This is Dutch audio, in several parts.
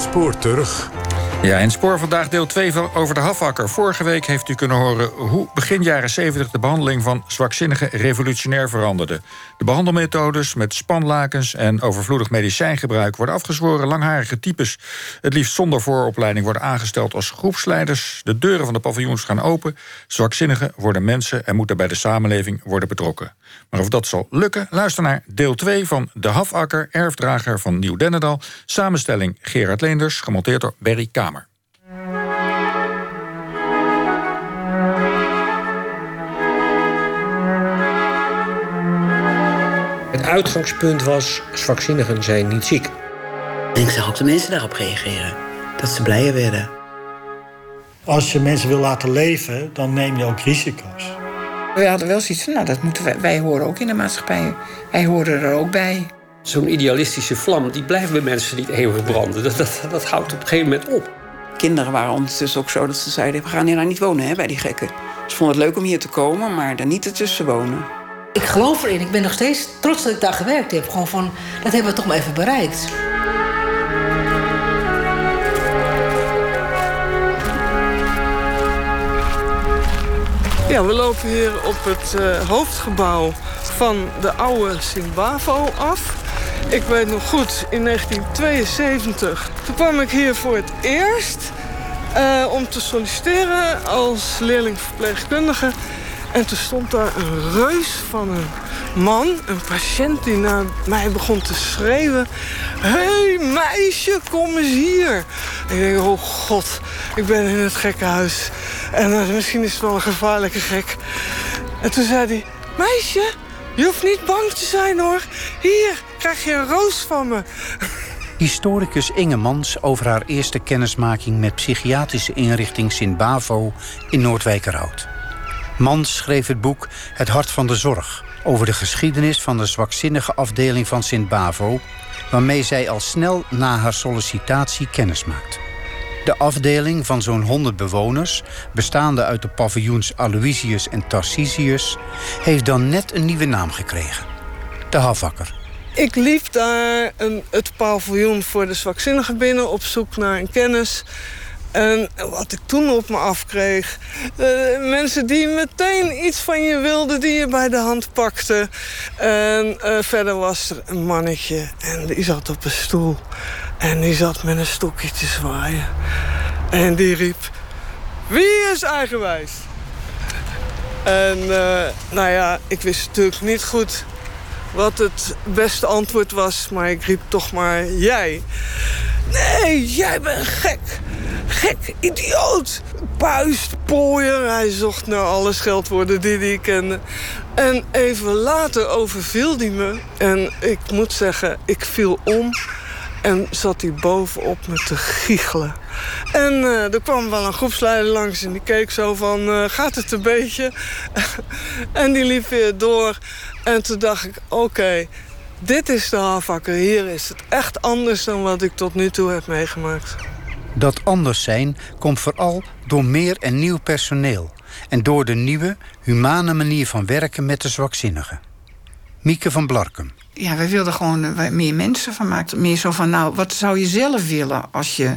spoor terug. Ja, in Spoor vandaag deel 2 van over de Hafakker. Vorige week heeft u kunnen horen hoe begin jaren 70 de behandeling van zwakzinnigen revolutionair veranderde. De behandelmethodes met spanlakens en overvloedig medicijngebruik worden afgezworen. Langharige types, het liefst zonder vooropleiding, worden aangesteld als groepsleiders. De deuren van de paviljoens gaan open. Zwakzinnigen worden mensen en moeten bij de samenleving worden betrokken. Maar of dat zal lukken, luister naar deel 2 van De Hafakker, erfdrager van Nieuw-Dennedal. Samenstelling Gerard Leenders, gemonteerd door Berry Kamer. Het uitgangspunt was, zwakzinnigen zijn niet ziek. Ik zag ook de mensen daarop reageren. Dat ze blijer werden. Als je mensen wil laten leven, dan neem je ook risico's. We hadden wel zoiets van, nou, dat moeten wij, wij horen ook in de maatschappij. Wij horen er ook bij. Zo'n idealistische vlam, die blijft bij mensen niet eeuwig branden. Dat, dat, dat houdt op een gegeven moment op. Kinderen waren ondertussen ook zo dat ze zeiden... we gaan hier nou niet wonen hè, bij die gekken. Ze vonden het leuk om hier te komen, maar er niet ertussen wonen. Ik geloof erin. Ik ben nog steeds trots dat ik daar gewerkt heb. Gewoon van, dat hebben we toch maar even bereikt. Ja, we lopen hier op het uh, hoofdgebouw van de oude Sint-Bavo af. Ik weet nog goed, in 1972 toen kwam ik hier voor het eerst uh, om te solliciteren als leerlingverpleegkundige. En toen stond daar een reus van een man, een patiënt die naar mij begon te schreeuwen. Hé hey, meisje, kom eens hier. Ik denk, oh god, ik ben in het gekkenhuis. En uh, misschien is het wel een gevaarlijke gek. En toen zei hij, meisje, je hoeft niet bang te zijn hoor. Hier, krijg je een roos van me. Historicus Inge Mans over haar eerste kennismaking met psychiatrische inrichting Sint-Bavo in Noordwijkerhout. Mans schreef het boek Het Hart van de Zorg over de geschiedenis van de zwakzinnige afdeling van Sint-Bavo, waarmee zij al snel na haar sollicitatie kennis maakt. De afdeling van zo'n 100 bewoners, bestaande uit de paviljoens Aloysius en Tarcisius, heeft dan net een nieuwe naam gekregen: de Havakker. Ik liep daar een, het paviljoen voor de zwakzinnigen binnen op zoek naar een kennis. En wat ik toen op me afkreeg... Uh, mensen die meteen iets van je wilden, die je bij de hand pakten. En uh, verder was er een mannetje en die zat op een stoel. En die zat met een stokje te zwaaien. En die riep... Wie is eigenwijs? En uh, nou ja, ik wist natuurlijk niet goed wat het beste antwoord was. Maar ik riep toch maar jij. Nee, jij bent gek. Gek, idioot. Puist, pooier. Hij zocht naar alle scheldwoorden die hij kende. En even later overviel hij me. En ik moet zeggen, ik viel om. En zat hij bovenop me te giechelen. En uh, er kwam wel een groepsleider langs en die keek zo van... Uh, gaat het een beetje? en die liep weer door. En toen dacht ik, oké, dit is de Havakker. Hier is het echt anders dan wat ik tot nu toe heb meegemaakt. Dat anders zijn komt vooral door meer en nieuw personeel... en door de nieuwe, humane manier van werken met de zwakzinnigen. Mieke van Blarkum. Ja, wij wilden gewoon eh, meer mensen van maken. Meer zo van, nou, wat zou je zelf willen als je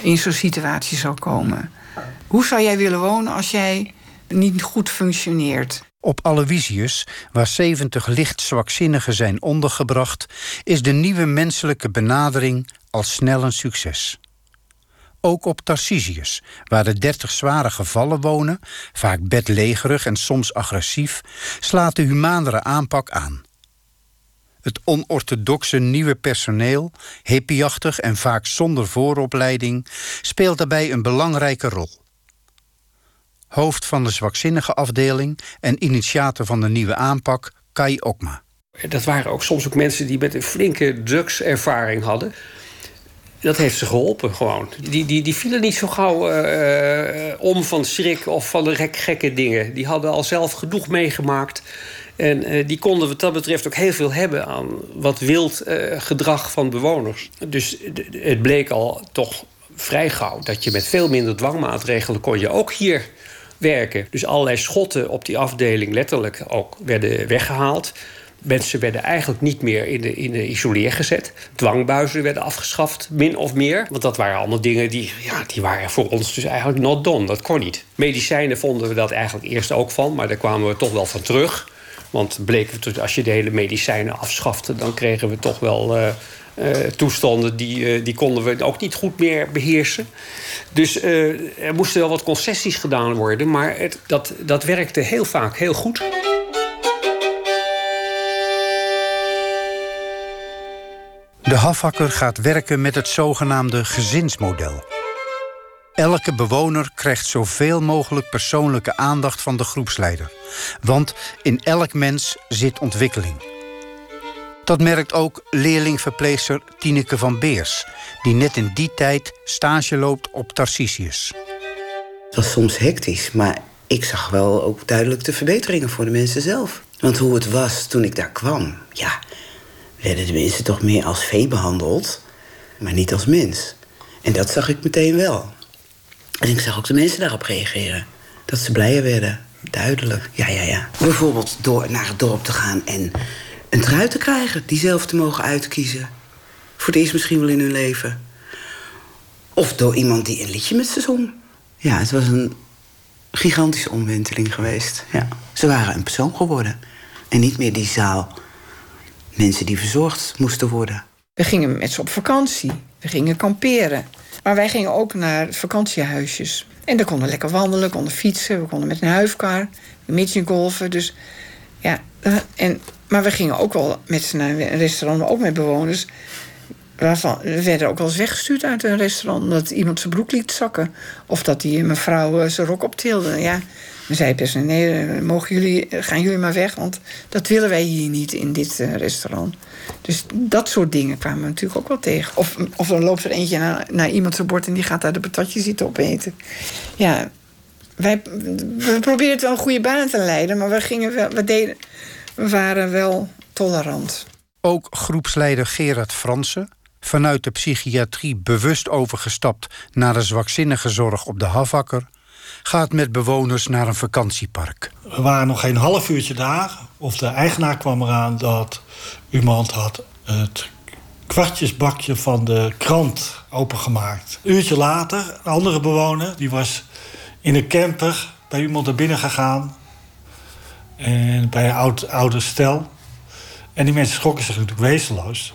in zo'n situatie zou komen? Hoe zou jij willen wonen als jij niet goed functioneert? Op Aloysius, waar 70 licht zwakzinnigen zijn ondergebracht... is de nieuwe menselijke benadering al snel een succes. Ook op Tarcisius, waar de 30 zware gevallen wonen... vaak bedlegerig en soms agressief... slaat de humanere aanpak aan. Het onorthodoxe nieuwe personeel, hippieachtig en vaak zonder vooropleiding... speelt daarbij een belangrijke rol hoofd van de zwakzinnige afdeling en initiator van de nieuwe aanpak, Kai Okma. Dat waren ook soms ook mensen die met een flinke drugservaring hadden. Dat heeft ze geholpen gewoon. Die, die, die vielen niet zo gauw uh, om van schrik of van de gekke dingen. Die hadden al zelf genoeg meegemaakt. En uh, die konden wat dat betreft ook heel veel hebben aan wat wild gedrag van bewoners. Dus het bleek al toch vrij gauw dat je met veel minder dwangmaatregelen kon je ook hier werken. Dus allerlei schotten op die afdeling letterlijk ook werden weggehaald. Mensen werden eigenlijk niet meer in de, in de isoleer gezet. Dwangbuizen werden afgeschaft, min of meer. Want dat waren allemaal dingen die, ja, die waren voor ons dus eigenlijk not done. Dat kon niet. Medicijnen vonden we dat eigenlijk eerst ook van, maar daar kwamen we toch wel van terug. Want bleek, als je de hele medicijnen afschafte, dan kregen we toch wel. Uh, uh, toestanden die, uh, die konden we ook niet goed meer beheersen. Dus er moesten wel wat concessies gedaan worden, maar het, dat, dat werkte heel vaak heel goed. De Hafhakker gaat werken met het zogenaamde gezinsmodel. Elke bewoner krijgt zoveel mogelijk persoonlijke aandacht van de groepsleider. Want in elk mens zit ontwikkeling. Dat merkt ook leerlingverpleegster Tineke van Beers... die net in die tijd stage loopt op Tarcisius. Het was soms hectisch, maar ik zag wel ook duidelijk de verbeteringen voor de mensen zelf. Want hoe het was toen ik daar kwam, ja, werden de mensen toch meer als vee behandeld, maar niet als mens. En dat zag ik meteen wel. En ik zag ook de mensen daarop reageren. Dat ze blijer werden. Duidelijk. Ja, ja, ja. Bijvoorbeeld door naar het dorp te gaan en een trui te krijgen. Die zelf te mogen uitkiezen. Voor het eerst misschien wel in hun leven. Of door iemand die een liedje met ze zong. Ja, het was een gigantische omwenteling geweest. Ja. Ze waren een persoon geworden. En niet meer die zaal mensen die verzorgd moesten worden. We gingen met ze op vakantie. We gingen kamperen. Maar wij gingen ook naar vakantiehuisjes. En daar konden we lekker wandelen, konden fietsen. We konden met een huifkar, golven. Dus ja, eh, en, maar we gingen ook wel met ze naar een restaurant, ook met bewoners. Waarvan, we werden ook wel eens weggestuurd uit een restaurant... omdat iemand zijn broek liet zakken. Of dat die mevrouw eh, zijn rok optilde. Ja, dan zei personeel, nee, eh, mogen jullie, gaan jullie maar weg... want dat willen wij hier niet in dit restaurant. Dus dat soort dingen kwamen we natuurlijk ook wel tegen. Of, of dan loopt er eentje naar, naar iemand zijn bord... en die gaat daar de patatjes zitten opeten. Ja, wij, we probeerden wel een goede baan te leiden... maar we, gingen wel, we, deden, we waren wel tolerant. Ook groepsleider Gerard Fransen vanuit de psychiatrie bewust overgestapt naar de zwakzinnige zorg op de Havakker, gaat met bewoners naar een vakantiepark. We waren nog geen half uurtje daar, of de eigenaar kwam eraan dat iemand had het kwartjesbakje van de krant opengemaakt. Een uurtje later, een andere bewoner, die was in een camper bij iemand er binnen gegaan. En bij een oud, oude stel. En die mensen schrokken zich natuurlijk wezenloos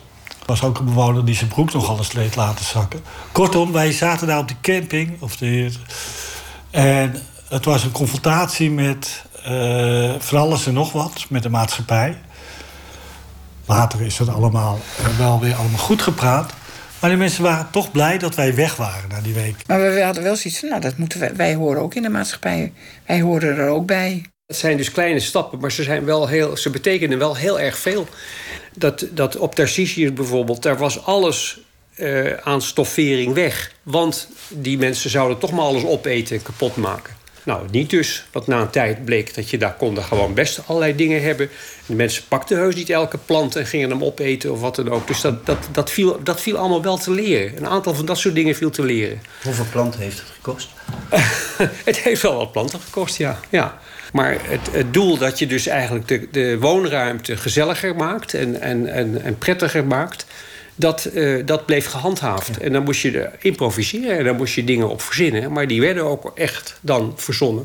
was ook een bewoner die zijn broek nog alles leed laten zakken. Kortom, wij zaten daar op de camping. Of de, en het was een confrontatie met uh, van alles en nog wat, met de maatschappij. Later is het allemaal wel weer allemaal goed gepraat. Maar die mensen waren toch blij dat wij weg waren na die week. Maar we hadden wel zoiets van, nou, dat moeten wij, wij horen ook in de maatschappij. Wij horen er ook bij. Het zijn dus kleine stappen, maar ze, zijn wel heel, ze betekenen wel heel erg veel. Dat, dat op Tarcisius bijvoorbeeld, daar was alles uh, aan stoffering weg. Want die mensen zouden toch maar alles opeten en kapot maken. Nou, niet dus. Want na een tijd bleek dat je daar konden gewoon best allerlei dingen hebben. De mensen pakten heus niet elke plant en gingen hem opeten of wat dan ook. Dus dat, dat, dat, viel, dat viel allemaal wel te leren. Een aantal van dat soort dingen viel te leren. Hoeveel planten heeft het gekost? het heeft wel wat planten gekost, ja. ja. Maar het, het doel dat je dus eigenlijk de, de woonruimte gezelliger maakt en, en, en, en prettiger maakt dat, uh, dat bleef gehandhaafd. En dan moest je improviseren en dan moest je dingen op verzinnen. Maar die werden ook echt dan verzonnen.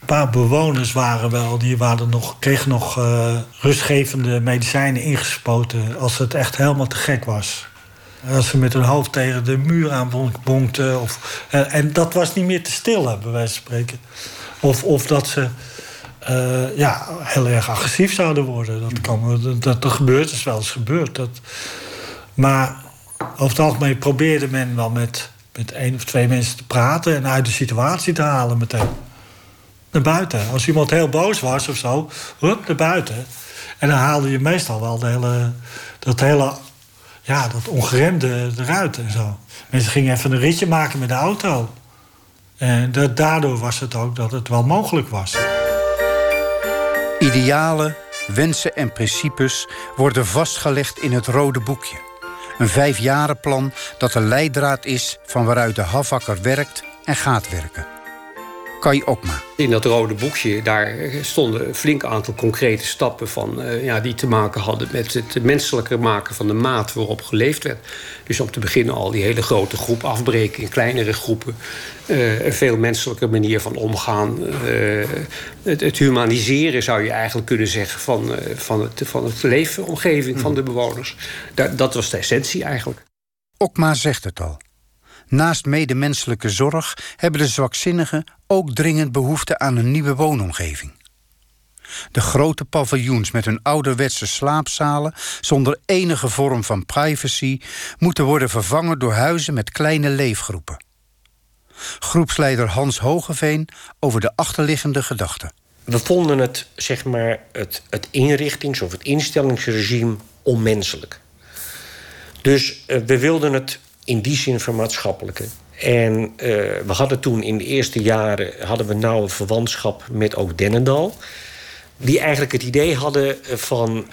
Een paar bewoners waren wel, die waren nog, kregen nog uh, rustgevende medicijnen ingespoten als het echt helemaal te gek was. Als ze met hun hoofd tegen de muur aan bonkten. Of, uh, en dat was niet meer te stillen, bij wijze van spreken. Of, of dat ze uh, ja, heel erg agressief zouden worden. Dat, kan, dat, dat gebeurt, is wel eens gebeurd. Dat, maar over het algemeen probeerde men wel met, met één of twee mensen te praten... en uit de situatie te halen meteen. Naar buiten. Als iemand heel boos was of zo, hup, naar buiten. En dan haalde je meestal wel de hele, dat hele ja, dat ongeremde eruit en zo. Mensen gingen even een ritje maken met de auto. En dat, daardoor was het ook dat het wel mogelijk was. Idealen, wensen en principes worden vastgelegd in het Rode Boekje. Een vijfjarenplan dat de leidraad is van waaruit de Havakker werkt en gaat werken. Kai Okma. In dat rode boekje daar stonden een flink aantal concrete stappen van, uh, ja, die te maken hadden met het menselijker maken van de maat waarop geleefd werd. Dus om te beginnen al die hele grote groep afbreken in kleinere groepen. Uh, een veel menselijke manier van omgaan. Uh, het, het, humaniseren zou je eigenlijk kunnen zeggen van, van, het, van het leefomgeving van de bewoners. Dat, dat was de essentie eigenlijk. Okma zegt het al. Naast medemenselijke zorg hebben de zwakzinnigen ook dringend behoefte aan een nieuwe woonomgeving. De grote paviljoens met hun ouderwetse slaapzalen zonder enige vorm van privacy moeten worden vervangen door huizen met kleine leefgroepen. Groepsleider Hans Hogeveen over de achterliggende gedachten. We vonden het, zeg maar, het, het inrichtings- of het instellingsregime onmenselijk. Dus uh, we wilden het in die zin vermaatschappelijke. En uh, we hadden toen in de eerste jaren hadden we nauwe verwantschap met ook Dennendal. Die eigenlijk het idee hadden van uh,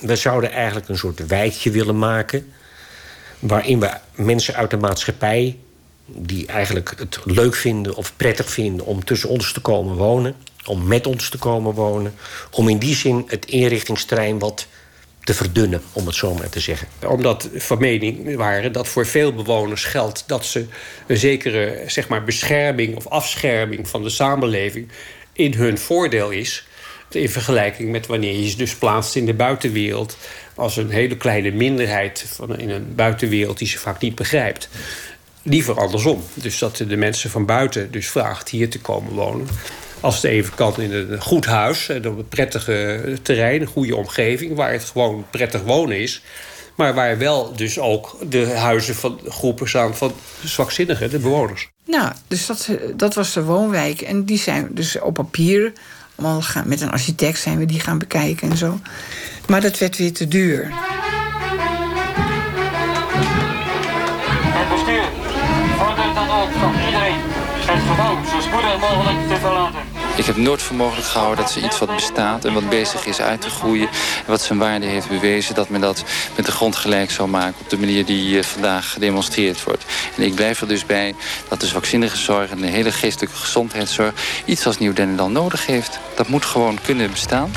we zouden eigenlijk een soort wijkje willen maken. Waarin we mensen uit de maatschappij die eigenlijk het leuk vinden of prettig vinden om tussen ons te komen wonen, om met ons te komen wonen, om in die zin het inrichtingsterrein wat te verdunnen, om het zo maar te zeggen. Omdat van mening waren dat voor veel bewoners geldt dat ze een zekere zeg maar, bescherming of afscherming van de samenleving in hun voordeel is. In vergelijking met wanneer je je dus plaatst in de buitenwereld als een hele kleine minderheid van in een buitenwereld die ze vaak niet begrijpt. Liever andersom. Dus dat de mensen van buiten dus vraagt hier te komen wonen als het even kan in een goed huis, op een prettige terrein, een goede omgeving, waar het gewoon prettig wonen is. Maar waar wel dus ook de huizen van groepen staan van zwakzinnigen, de bewoners. Nou, dus dat, dat was de woonwijk. En die zijn dus op papier, allemaal gaan, met een architect zijn we die gaan bekijken en zo. Maar dat werd weer te duur. Het bestuur vordert dan ook van iedereen het gebouw zo spoedig mogelijk te verlaten. Ik heb nooit voor mogelijk gehouden dat ze iets wat bestaat en wat bezig is uit te groeien. En wat zijn waarde heeft bewezen, dat men dat met de grond gelijk zou maken op de manier die eh, vandaag gedemonstreerd wordt. En ik blijf er dus bij dat de zwakzinnige zorg en de hele geestelijke gezondheidszorg iets als Nieuw-Dennendal nodig heeft. Dat moet gewoon kunnen bestaan.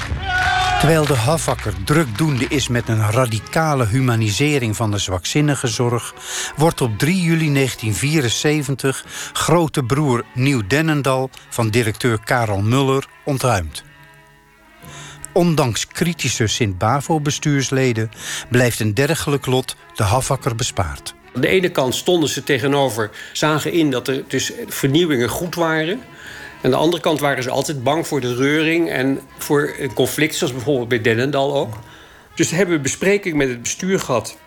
Terwijl de Havakker drukdoende is met een radicale humanisering van de zwakzinnige zorg, wordt op 3 juli 1974 grote broer Nieuw Dennendal van directeur Karel Muller ontruimd. Ondanks kritische Sint-Bavo-bestuursleden blijft een dergelijk lot de Havakker bespaard. Aan de ene kant stonden ze tegenover, zagen in dat er dus vernieuwingen goed waren. Aan de andere kant waren ze altijd bang voor de reuring en voor een conflict, zoals bijvoorbeeld bij Dennendal ook. Dus hebben we bespreking met het bestuur gehad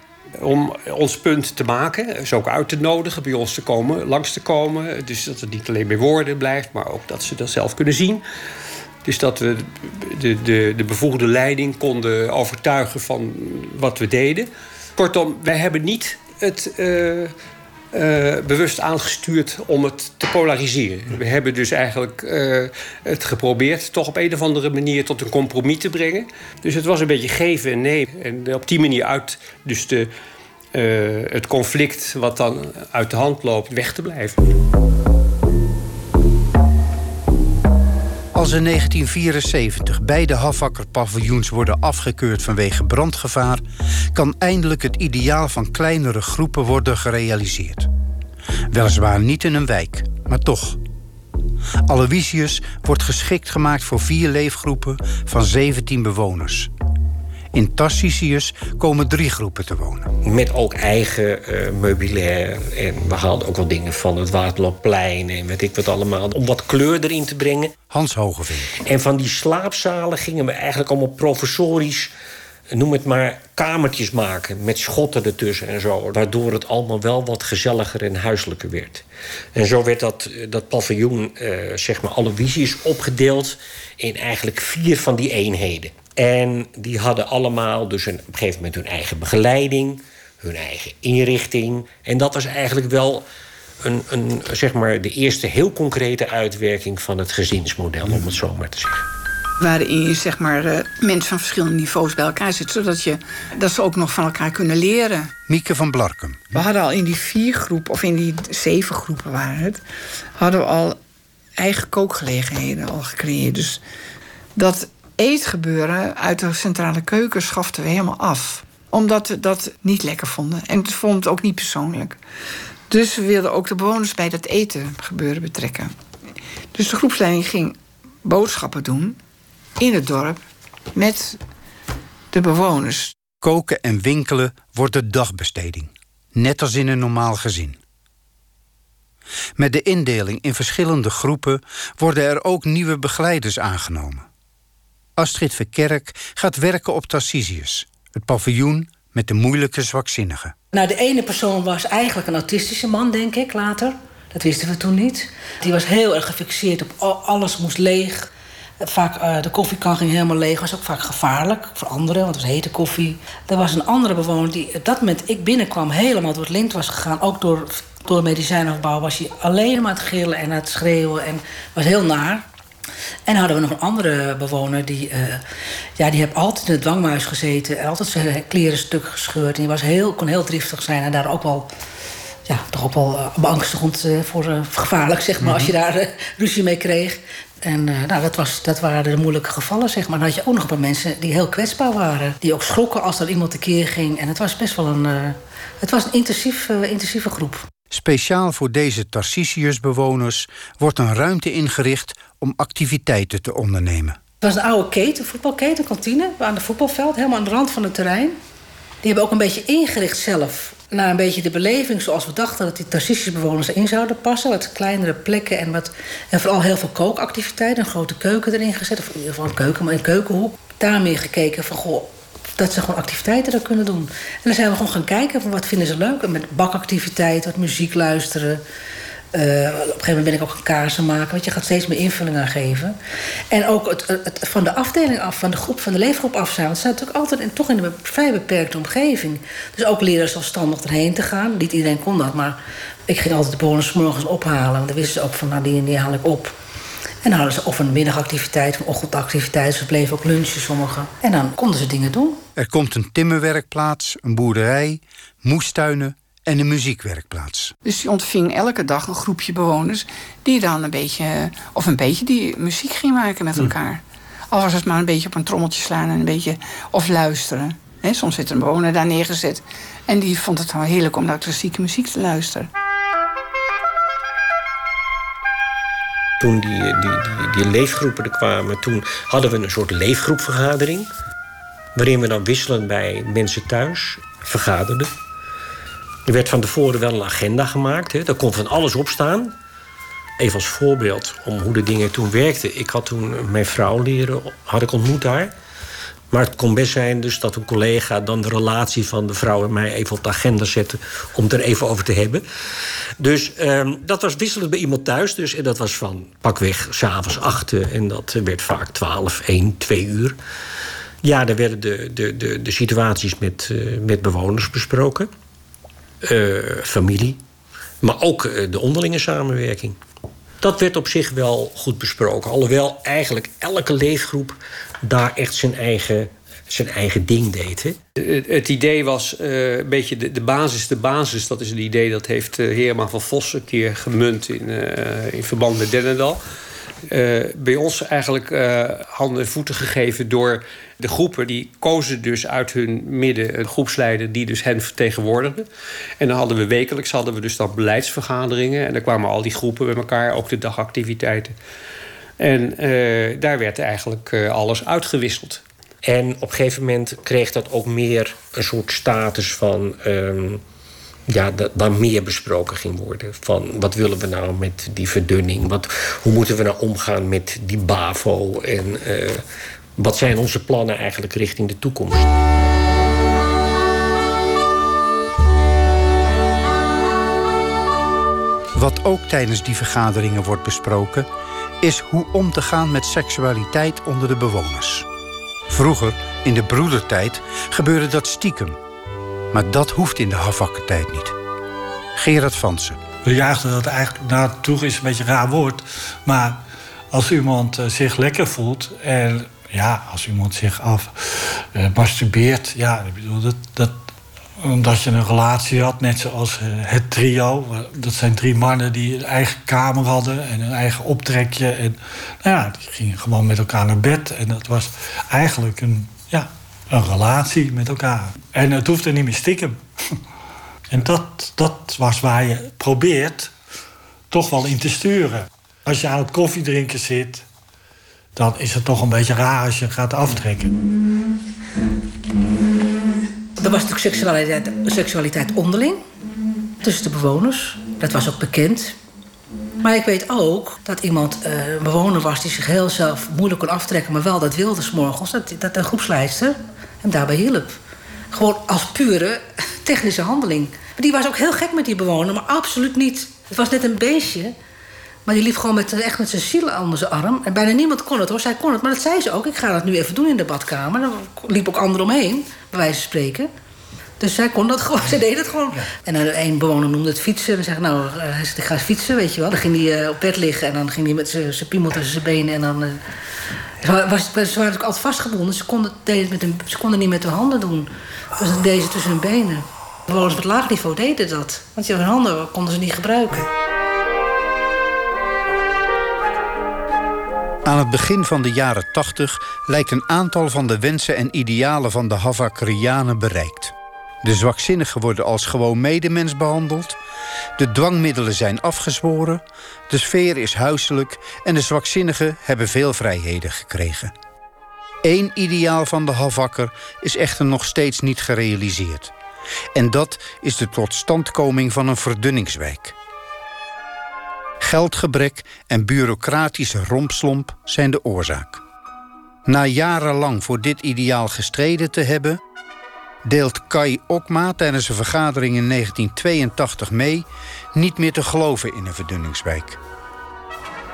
om ons punt te maken. Ze ook uit te nodigen, bij ons te komen, langs te komen. Dus dat het niet alleen bij woorden blijft, maar ook dat ze dat zelf kunnen zien. Dus dat we de, de, de bevoegde leiding konden overtuigen van wat we deden. Kortom, wij hebben niet het. Uh, uh, bewust aangestuurd om het te polariseren. We hebben dus eigenlijk uh, het geprobeerd toch op een of andere manier tot een compromis te brengen. Dus het was een beetje geven en nemen. En op die manier uit dus de, uh, het conflict wat dan uit de hand loopt weg te blijven. Als in 1974 beide Havakker-paviljoens worden afgekeurd vanwege brandgevaar, kan eindelijk het ideaal van kleinere groepen worden gerealiseerd. Weliswaar niet in een wijk, maar toch. Aloysius wordt geschikt gemaakt voor vier leefgroepen van 17 bewoners. In Tassisius komen drie groepen te wonen. Met ook eigen uh, meubilair. En we haalden ook wel dingen van het Waterloopplein en weet ik wat allemaal. Om wat kleur erin te brengen. Hans Hogeveen. En van die slaapzalen gingen we eigenlijk allemaal professorisch noem het maar, kamertjes maken met schotten ertussen en zo. Waardoor het allemaal wel wat gezelliger en huiselijker werd. En zo werd dat, dat paviljoen, uh, zeg maar, alle visies opgedeeld in eigenlijk vier van die eenheden. En die hadden allemaal dus een, op een gegeven moment hun eigen begeleiding, hun eigen inrichting. En dat was eigenlijk wel een, een, zeg maar, de eerste heel concrete uitwerking van het gezinsmodel, om het zo maar te zeggen waarin je zeg maar, uh, mensen van verschillende niveaus bij elkaar zit... zodat je, dat ze ook nog van elkaar kunnen leren. Mieke van Blarkum. We hadden al in die vier groepen, of in die zeven groepen waren het... hadden we al eigen kookgelegenheden al gecreëerd. Dus dat eetgebeuren uit de centrale keuken schaften we helemaal af. Omdat we dat niet lekker vonden. En het vond het ook niet persoonlijk. Dus we wilden ook de bewoners bij dat eten gebeuren betrekken. Dus de groepsleiding ging boodschappen doen in het dorp met de bewoners. Koken en winkelen wordt de dagbesteding, net als in een normaal gezin. Met de indeling in verschillende groepen worden er ook nieuwe begeleiders aangenomen. Astrid Verkerk gaat werken op Tarcisius, het paviljoen met de moeilijke zwakzinnigen. Nou, de ene persoon was eigenlijk een autistische man, denk ik, later. Dat wisten we toen niet. Die was heel erg gefixeerd op alles moest leeg. Vaak, uh, de koffiekan ging helemaal leeg. was ook vaak gevaarlijk voor anderen, want het was hete koffie. Er was een andere bewoner die op dat moment ik binnenkwam... helemaal door het lint was gegaan. Ook door, door medicijnafbouw was hij alleen maar aan het gillen en aan het schreeuwen. En was heel naar. En hadden we nog een andere bewoner die, uh, ja, die heeft altijd in het dwangmuis gezeten. Altijd zijn kleren stuk gescheurd. En die was heel, kon heel driftig zijn en daar ook wel ja, toch ook wel uh, beangstigend uh, voor uh, gevaarlijk, zeg maar, als je daar ruzie mee kreeg. En nou, dat, was, dat waren de moeilijke gevallen, zeg maar. Dan had je ook nog een paar mensen die heel kwetsbaar waren. Die ook schrokken als er iemand tekeer ging. En het was best wel een, het was een intensief, intensieve groep. Speciaal voor deze Tarcisius-bewoners wordt een ruimte ingericht om activiteiten te ondernemen. Het was een oude keten, voetbalketen, kantine, aan het voetbalveld, helemaal aan de rand van het terrein. Die hebben ook een beetje ingericht zelf naar een beetje de beleving zoals we dachten dat die Tarcisius-bewoners erin zouden passen. Wat kleinere plekken en, wat, en vooral heel veel kookactiviteiten. Een grote keuken erin gezet, of in ieder geval een keuken, maar een keukenhoek. Daarmee gekeken van goh, dat ze gewoon activiteiten daar kunnen doen. En dan zijn we gewoon gaan kijken van wat vinden ze leuk. En met bakactiviteiten, wat muziek luisteren. Uh, op een gegeven moment ben ik ook een kaarsen maken. Want je gaat steeds meer invulling aan geven. En ook het, van de afdeling af, van de groep, van de leefgroep af zijn. Want ze natuurlijk altijd in, toch in een vrij beperkte omgeving. Dus ook leren zelfstandig erheen te gaan. Niet iedereen kon dat, maar ik ging altijd de bewoners morgens ophalen. Want dan wisten ze ook van, nou, die en die haal ik op. En dan hadden ze of een middagactiviteit, of een ochtendactiviteit. Ze bleven ook lunchen, sommigen. En dan konden ze dingen doen. Er komt een timmerwerkplaats, een boerderij, moestuinen en een muziekwerkplaats. Dus die ontving elke dag een groepje bewoners die dan een beetje, of een beetje, die muziek ging maken met elkaar. Al was het maar een beetje op een trommeltje slaan en een beetje, of luisteren. He, soms zit een bewoner daar neergezet en die vond het wel heerlijk om naar klassieke muziek te luisteren. Toen die, die, die, die leefgroepen er kwamen, toen hadden we een soort leefgroepvergadering. Waarin we dan wisselend bij mensen thuis vergaderden. Er werd van tevoren wel een agenda gemaakt. Hè. Daar kon van alles op staan. Even als voorbeeld om hoe de dingen toen werkten. Ik had toen mijn vrouw leren, had ik ontmoet daar. Maar het kon best zijn dus dat een collega dan de relatie van de vrouw en mij even op de agenda zette om het er even over te hebben. Dus um, dat was wisselend bij iemand thuis. Dus, en dat was van pakweg s'avonds acht en dat werd vaak twaalf, één, twee uur. Ja, daar werden de, de, de, de situaties met, uh, met bewoners besproken. Uh, familie. Maar ook uh, de onderlinge samenwerking. Dat werd op zich wel goed besproken. Alhoewel eigenlijk elke leefgroep daar echt zijn eigen, zijn eigen ding deed. Het, idee was een beetje de, de, basis. De basis, dat is een idee dat heeft Herman van Vos een keer gemunt in, in verband met Dennendal. Bij ons eigenlijk handen en voeten gegeven door de groepen. Die kozen dus uit hun midden een groepsleider die dus hen vertegenwoordigde. En dan hadden we wekelijks hadden we dus dan beleidsvergaderingen. En dan kwamen al die groepen bij elkaar, ook de dagactiviteiten. En uh, daar werd eigenlijk alles uitgewisseld. En op een gegeven moment kreeg dat ook meer een soort status van. Um, ja, dat, meer besproken ging worden. Van wat willen we nou met die verdunning? Wat, hoe moeten we nou omgaan met die BAVO? En uh, wat zijn onze plannen eigenlijk richting de toekomst? Wat ook tijdens die vergaderingen wordt besproken, is hoe om te gaan met seksualiteit onder de bewoners. Vroeger, in de broedertijd, gebeurde dat stiekem. Maar dat hoeft in de Havakkentijd niet. Gerard Vansen. We jaagden dat eigenlijk, nou, toe is een beetje een raar woord. Maar als iemand uh, zich lekker voelt en ja, als iemand zich af uh, masturbeert, ja, ik bedoel, dat, dat Omdat je een relatie had, net zoals het trio. Dat zijn drie mannen die een eigen kamer hadden en een eigen optrekje. En nou ja, die gingen gewoon met elkaar naar bed. En dat was eigenlijk een, een relatie met elkaar. En het hoefde niet meer stiekem. En dat, dat was waar je probeert toch wel in te sturen. Als je aan het koffiedrinken zit, dan is het toch een beetje raar als je gaat aftrekken. Er was natuurlijk seksualiteit, seksualiteit onderling tussen de bewoners. Dat was ook bekend. Maar ik weet ook dat iemand uh, een bewoner was die zich heel zelf moeilijk kon aftrekken, maar wel dat wilde s'morgens. Dat, dat een groepsleider hem daarbij hielp. Gewoon als pure technische handeling. Die was ook heel gek met die bewoner, maar absoluut niet. Het was net een beestje. Maar die liep gewoon met, echt met zijn ziel onder zijn arm. En bijna niemand kon het hoor. Zij kon het. Maar dat zei ze ook. Ik ga dat nu even doen in de badkamer. Dan liep ook anderen omheen, bij wijze van spreken. Dus zij kon dat gewoon. Ze deed het gewoon. En dan een bewoner noemde het fietsen. En dan zei nou, uh, ik ga fietsen, weet je wel. Dan ging hij uh, op bed liggen. En dan ging hij met zijn piemel tussen zijn benen. En dan... Uh, was, ze waren natuurlijk altijd vastgebonden. Ze konden, het met hun, ze konden niet met hun handen doen. Dus dat deden ze tussen hun benen. Bewoners met laag niveau deden dat. Want hun handen konden ze niet gebruiken. Aan het begin van de jaren 80 lijkt een aantal van de wensen en idealen van de Havakrianen bereikt. De zwakzinnigen worden als gewoon medemens behandeld. De dwangmiddelen zijn afgezworen. De sfeer is huiselijk en de zwakzinnigen hebben veel vrijheden gekregen. Eén ideaal van de Havakker is echter nog steeds niet gerealiseerd. En dat is de totstandkoming van een verdunningswijk. Geldgebrek en bureaucratische rompslomp zijn de oorzaak. Na jarenlang voor dit ideaal gestreden te hebben, deelt Kai Okma tijdens een vergadering in 1982 mee niet meer te geloven in een verdunningswijk.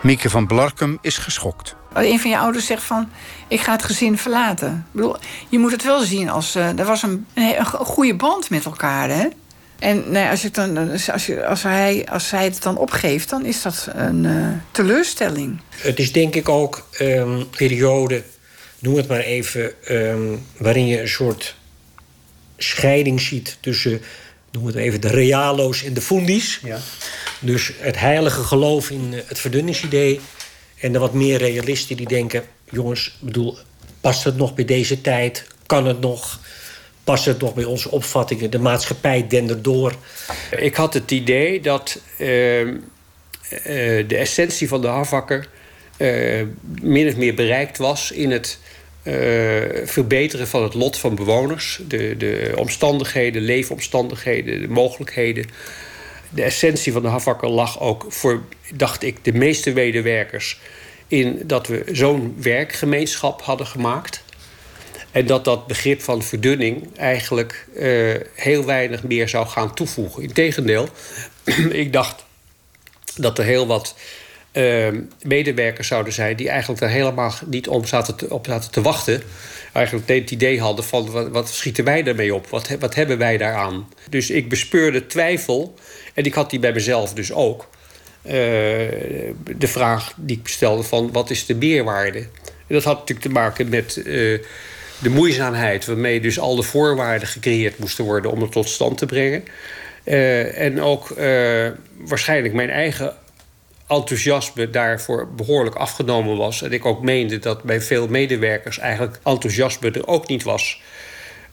Mieke van Blarkum is geschokt. Een van je ouders zegt van, ik ga het gezin verlaten. Ik bedoel, je moet het wel zien als, uh, er was een, een, goede band met elkaar, hè? En nee, als, je dan, als, je, als, hij, als hij het dan opgeeft, dan is dat een uh, teleurstelling. Het is denk ik ook een um, periode, noem het maar even, um, waarin je een soort scheiding ziet tussen, noem het even, de realo's en de fundis. Ja. Dus het heilige geloof in eh, het verdunningsidee. En de wat meer realisten die denken: jongens, bedoel, past het nog bij deze tijd? Kan het nog? Past het nog bij onze opvattingen? De maatschappij dendert door. Ik had het idee dat uh, uh, de essentie van de Havakker uh, min of meer bereikt was in het uh, verbeteren van het lot van bewoners. De, de omstandigheden, leefomstandigheden, de mogelijkheden. De essentie van de Havakker lag ook voor, dacht ik, de meeste medewerkers... in dat we zo'n werkgemeenschap hadden gemaakt. En dat dat begrip van verdunning eigenlijk uh, heel weinig meer zou gaan toevoegen. Integendeel, ik dacht dat er heel wat uh, medewerkers zouden zijn die eigenlijk er helemaal niet om zaten te, op zaten te wachten. Eigenlijk het idee hadden van wat, schieten wij daarmee op? Wat, wat hebben wij daaraan? Dus ik bespeurde twijfel en ik had die bij mezelf dus ook. Uh, de vraag die ik stelde van wat is de meerwaarde? En dat had natuurlijk te maken met uh, de moeizaamheid waarmee dus al de voorwaarden gecreëerd moesten worden om het tot stand te brengen. Uh, en ook waarschijnlijk mijn eigen enthousiasme daarvoor behoorlijk afgenomen was. En ik ook meende dat bij veel medewerkers eigenlijk enthousiasme er ook niet was.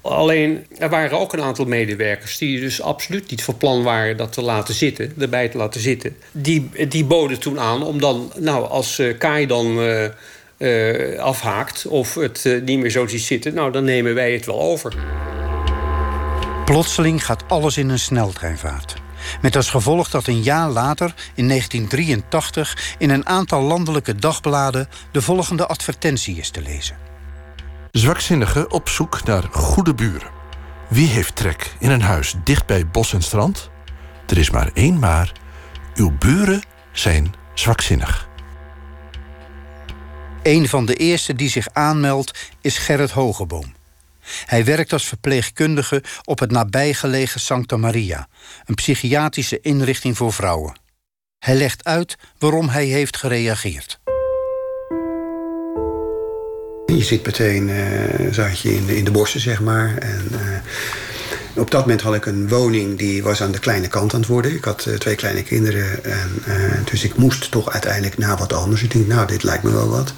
Alleen, er waren ook een aantal medewerkers die dus absoluut niet van plan waren dat te laten zitten, erbij te laten zitten. Die, die boden toen aan om dan, nou, als uh, Kai dan uh, uh, afhaakt of het niet meer zo ziet zitten, nou, dan nemen wij het wel over. Plotseling gaat alles in een sneltreinvaart. Met als gevolg dat een jaar later, in 1983, in een aantal landelijke dagbladen de volgende advertentie is te lezen. Zwakzinnigen op zoek naar goede buren. Wie heeft trek in een huis dicht bij bos en strand? Er is maar één maar. Uw buren zijn zwakzinnig. Een van de eerste die zich aanmeldt is Gerrit Hogeboom. Hij werkt als verpleegkundige op het nabijgelegen Santa Maria, een psychiatrische inrichting voor vrouwen. Hij legt uit waarom hij heeft gereageerd. Je zit meteen uh, in de, in de borsten, zeg maar. En, uh, Op dat moment had ik een woning die was aan de kleine kant aan het worden. Ik had twee kleine kinderen. En, dus ik moest toch uiteindelijk naar wat anders. Ik denk, nou, dit lijkt me wel wat.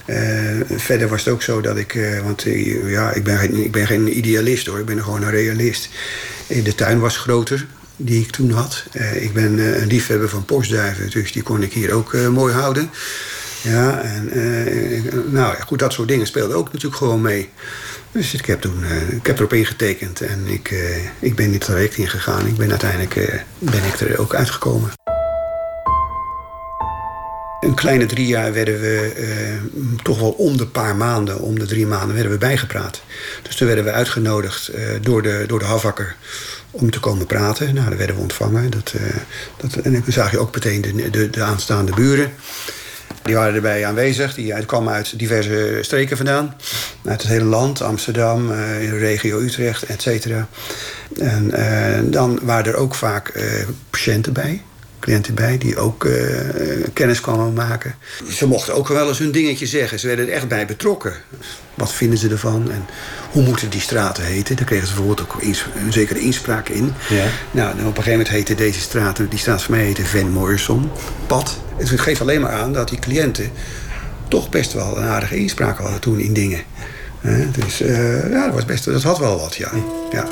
verder was het ook zo dat ik... want ja, ik ben, geen, ik ben geen idealist hoor. Ik ben gewoon een realist. De tuin was groter die ik toen had. ik ben een liefhebber van postduiven. Dus die kon ik hier ook mooi houden. Ja, en nou goed, dat soort dingen speelden ook natuurlijk gewoon mee. Dus ik heb, toen, uh, ik heb erop ingetekend en ik, uh, ik ben dit traject ingegaan. Ik ben uiteindelijk uh, ben ik er ook uitgekomen. Een kleine drie jaar werden we toch wel om de paar maanden, om de drie maanden, werden we bijgepraat. Dus toen werden we uitgenodigd door, de, door de havakker om te komen praten. Nou, daar werden we ontvangen. Dat, dat, en dan zag je ook meteen de, de aanstaande buren. Die waren erbij aanwezig. Die kwamen uit diverse streken vandaan. Uit het hele land. Amsterdam, uh, in de regio Utrecht, et cetera. En uh, dan waren er ook vaak uh, patiënten bij. Cliënten bij die ook kennis kwamen maken. Ze mochten ook wel eens hun dingetje zeggen. Ze werden er echt bij betrokken. Wat vinden ze ervan? En hoe moeten die straten heten? Daar kregen ze bijvoorbeeld ook een zekere inspraak in. Ja. Nou, op een gegeven moment heette deze straat... die straat voor mij heette Van Morrison pad. Het geeft alleen maar aan dat die cliënten... toch best wel een aardige inspraak hadden toen in dingen. dus uh, ja, dat, was best, dat had wel wat, ja. ja.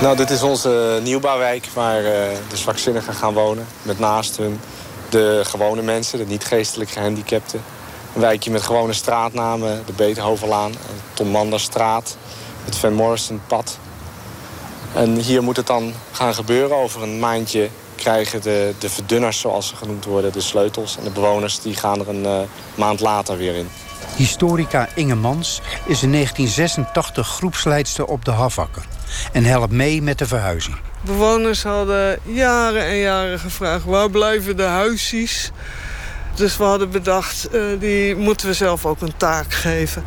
Nou, dit is onze nieuwbouwwijk waar uh, de zwakzinnigen gaan wonen. Met naast hun de gewone mensen, de niet-geestelijk gehandicapten. Een wijkje met gewone straatnamen. De Beethovenlaan, Tom Manderstraat, het Van Morrison pad. En hier moet het dan gaan gebeuren. Over een maandje krijgen de, de verdunners, zoals ze genoemd worden, de sleutels. En de bewoners die gaan er een uh, maand later weer in. Historica Inge Mans is in 1986 groepsleidster op de Havakker. En helpt mee met de verhuizing. Bewoners hadden jaren en jaren gevraagd... waar blijven de huisjes? Dus we hadden bedacht, uh, die moeten we zelf ook een taak geven.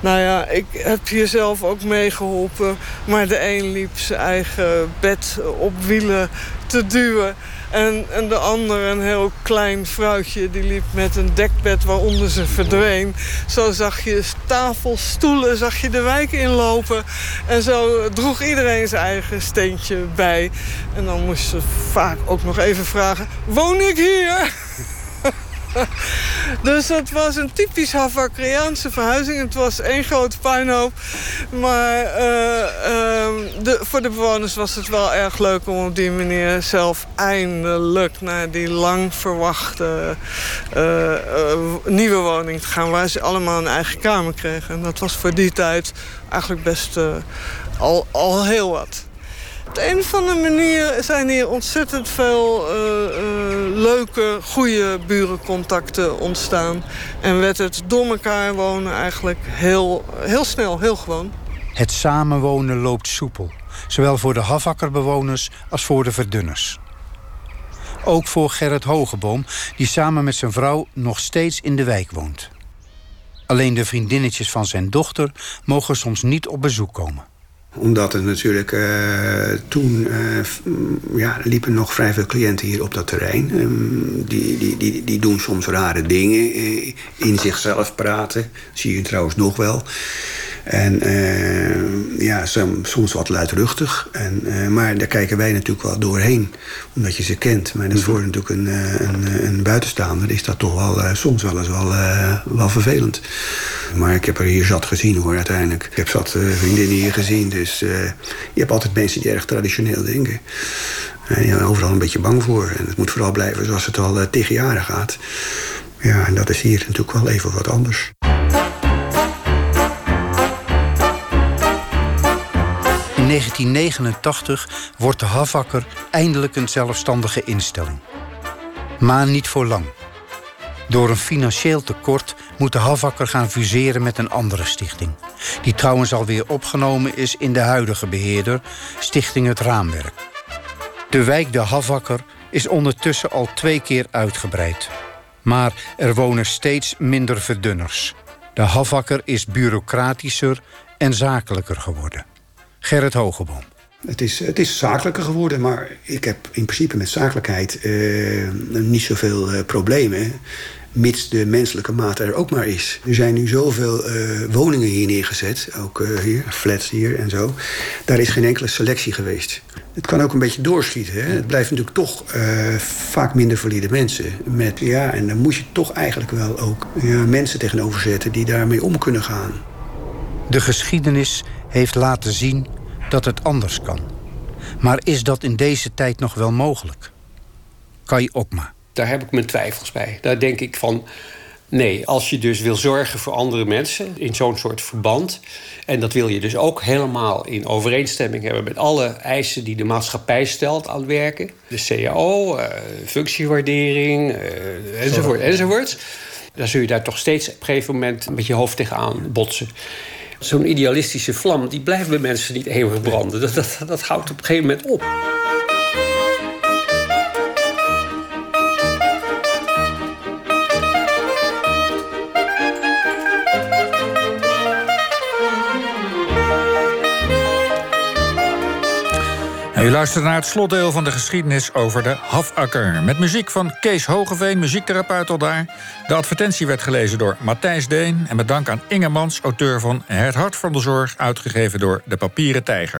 Nou ja, ik heb hier zelf ook meegeholpen. Maar de een liep zijn eigen bed op wielen te duwen. En, en de ander, een heel klein vrouwtje, die liep met een dekbed waaronder ze verdween. Zo zag je tafels, stoelen, zag je de wijk inlopen. En zo droeg iedereen zijn eigen steentje bij. En dan moest ze vaak ook nog even vragen, woon ik hier? dus het was een typisch Havakriaanse verhuizing. Het was één grote puinhoop. Maar uh, uh, de, voor de bewoners was het wel erg leuk om op die manier zelf eindelijk naar die lang verwachte uh, nieuwe woning te gaan. Waar ze allemaal een eigen kamer kregen. En dat was voor die tijd eigenlijk best al, al heel wat op een of andere manier zijn hier ontzettend veel uh, uh, leuke, goede burencontacten ontstaan. En werd het door elkaar wonen eigenlijk heel, heel snel, heel gewoon. Het samenwonen loopt soepel. Zowel voor de Havakkerbewoners als voor de verdunners. Ook voor Gerrit Hogeboom, die samen met zijn vrouw nog steeds in de wijk woont. Alleen de vriendinnetjes van zijn dochter mogen soms niet op bezoek komen omdat er natuurlijk uh, toen uh, ja, liepen nog vrij veel cliënten hier op dat terrein. Um, die, die, die, die doen soms rare dingen, uh, in zichzelf praten. zie je trouwens nog wel. En ja, soms wat luidruchtig. En, maar daar kijken wij natuurlijk wel doorheen, omdat je ze kent. Maar dat is voor natuurlijk een, een, een buitenstaander is dat toch wel soms wel eens wel, wel vervelend. Maar ik heb er hier zat gezien hoor, uiteindelijk. Ik heb zat vriendinnen hier gezien, dus je hebt altijd mensen die erg traditioneel denken. En je bent overal een beetje bang voor. En het moet vooral blijven zoals het al tegen jaren gaat. Ja, en dat is hier natuurlijk wel even wat anders. In 1989 wordt de Havakker eindelijk een zelfstandige instelling. Maar niet voor lang. Door een financieel tekort moet de Havakker gaan fuseren met een andere stichting. Die trouwens alweer opgenomen is in de huidige beheerder, Stichting Het Raamwerk. De wijk De Havakker is ondertussen al twee keer uitgebreid. Maar er wonen steeds minder verdunners. De Havakker is bureaucratischer en zakelijker geworden. Gerrit Hogeboom. Het is, het is zakelijker geworden, maar ik heb in principe met zakelijkheid uh, niet zoveel uh, problemen. Mits de menselijke maat er ook maar is. Er zijn nu zoveel uh, woningen hier neergezet. Ook hier, flats hier en zo. Daar is geen enkele selectie geweest. Het kan ook een beetje doorschieten. Hè? Het blijft natuurlijk toch vaak minder valide mensen. Met, ja, en dan moet je toch eigenlijk wel ook ja, mensen tegenover zetten... die daarmee om kunnen gaan. De geschiedenis heeft laten zien dat het anders kan. Maar is dat in deze tijd nog wel mogelijk? Kai Okma. Daar heb ik mijn twijfels bij. Daar denk ik van. Nee, als je dus wil zorgen voor andere mensen in zo'n soort verband. En dat wil je dus ook helemaal in overeenstemming hebben met alle eisen die de maatschappij stelt aan werken. De CAO, uh, functiewaardering, uh, enzovoort, enzovoort. Dan zul je daar toch steeds op een gegeven moment met je hoofd tegenaan botsen. Zo'n idealistische vlam, die blijft bij mensen niet eeuwig branden. Dat, dat, dat houdt op een gegeven moment op. u luistert naar het slotdeel van de geschiedenis over de Hafakker. Met muziek van Kees Hogeveen, muziektherapeut al daar. De advertentie werd gelezen door Matthijs Deen. En met dank aan Inge Mans, auteur van Het Hart van de Zorg... uitgegeven door De Papieren Tijger.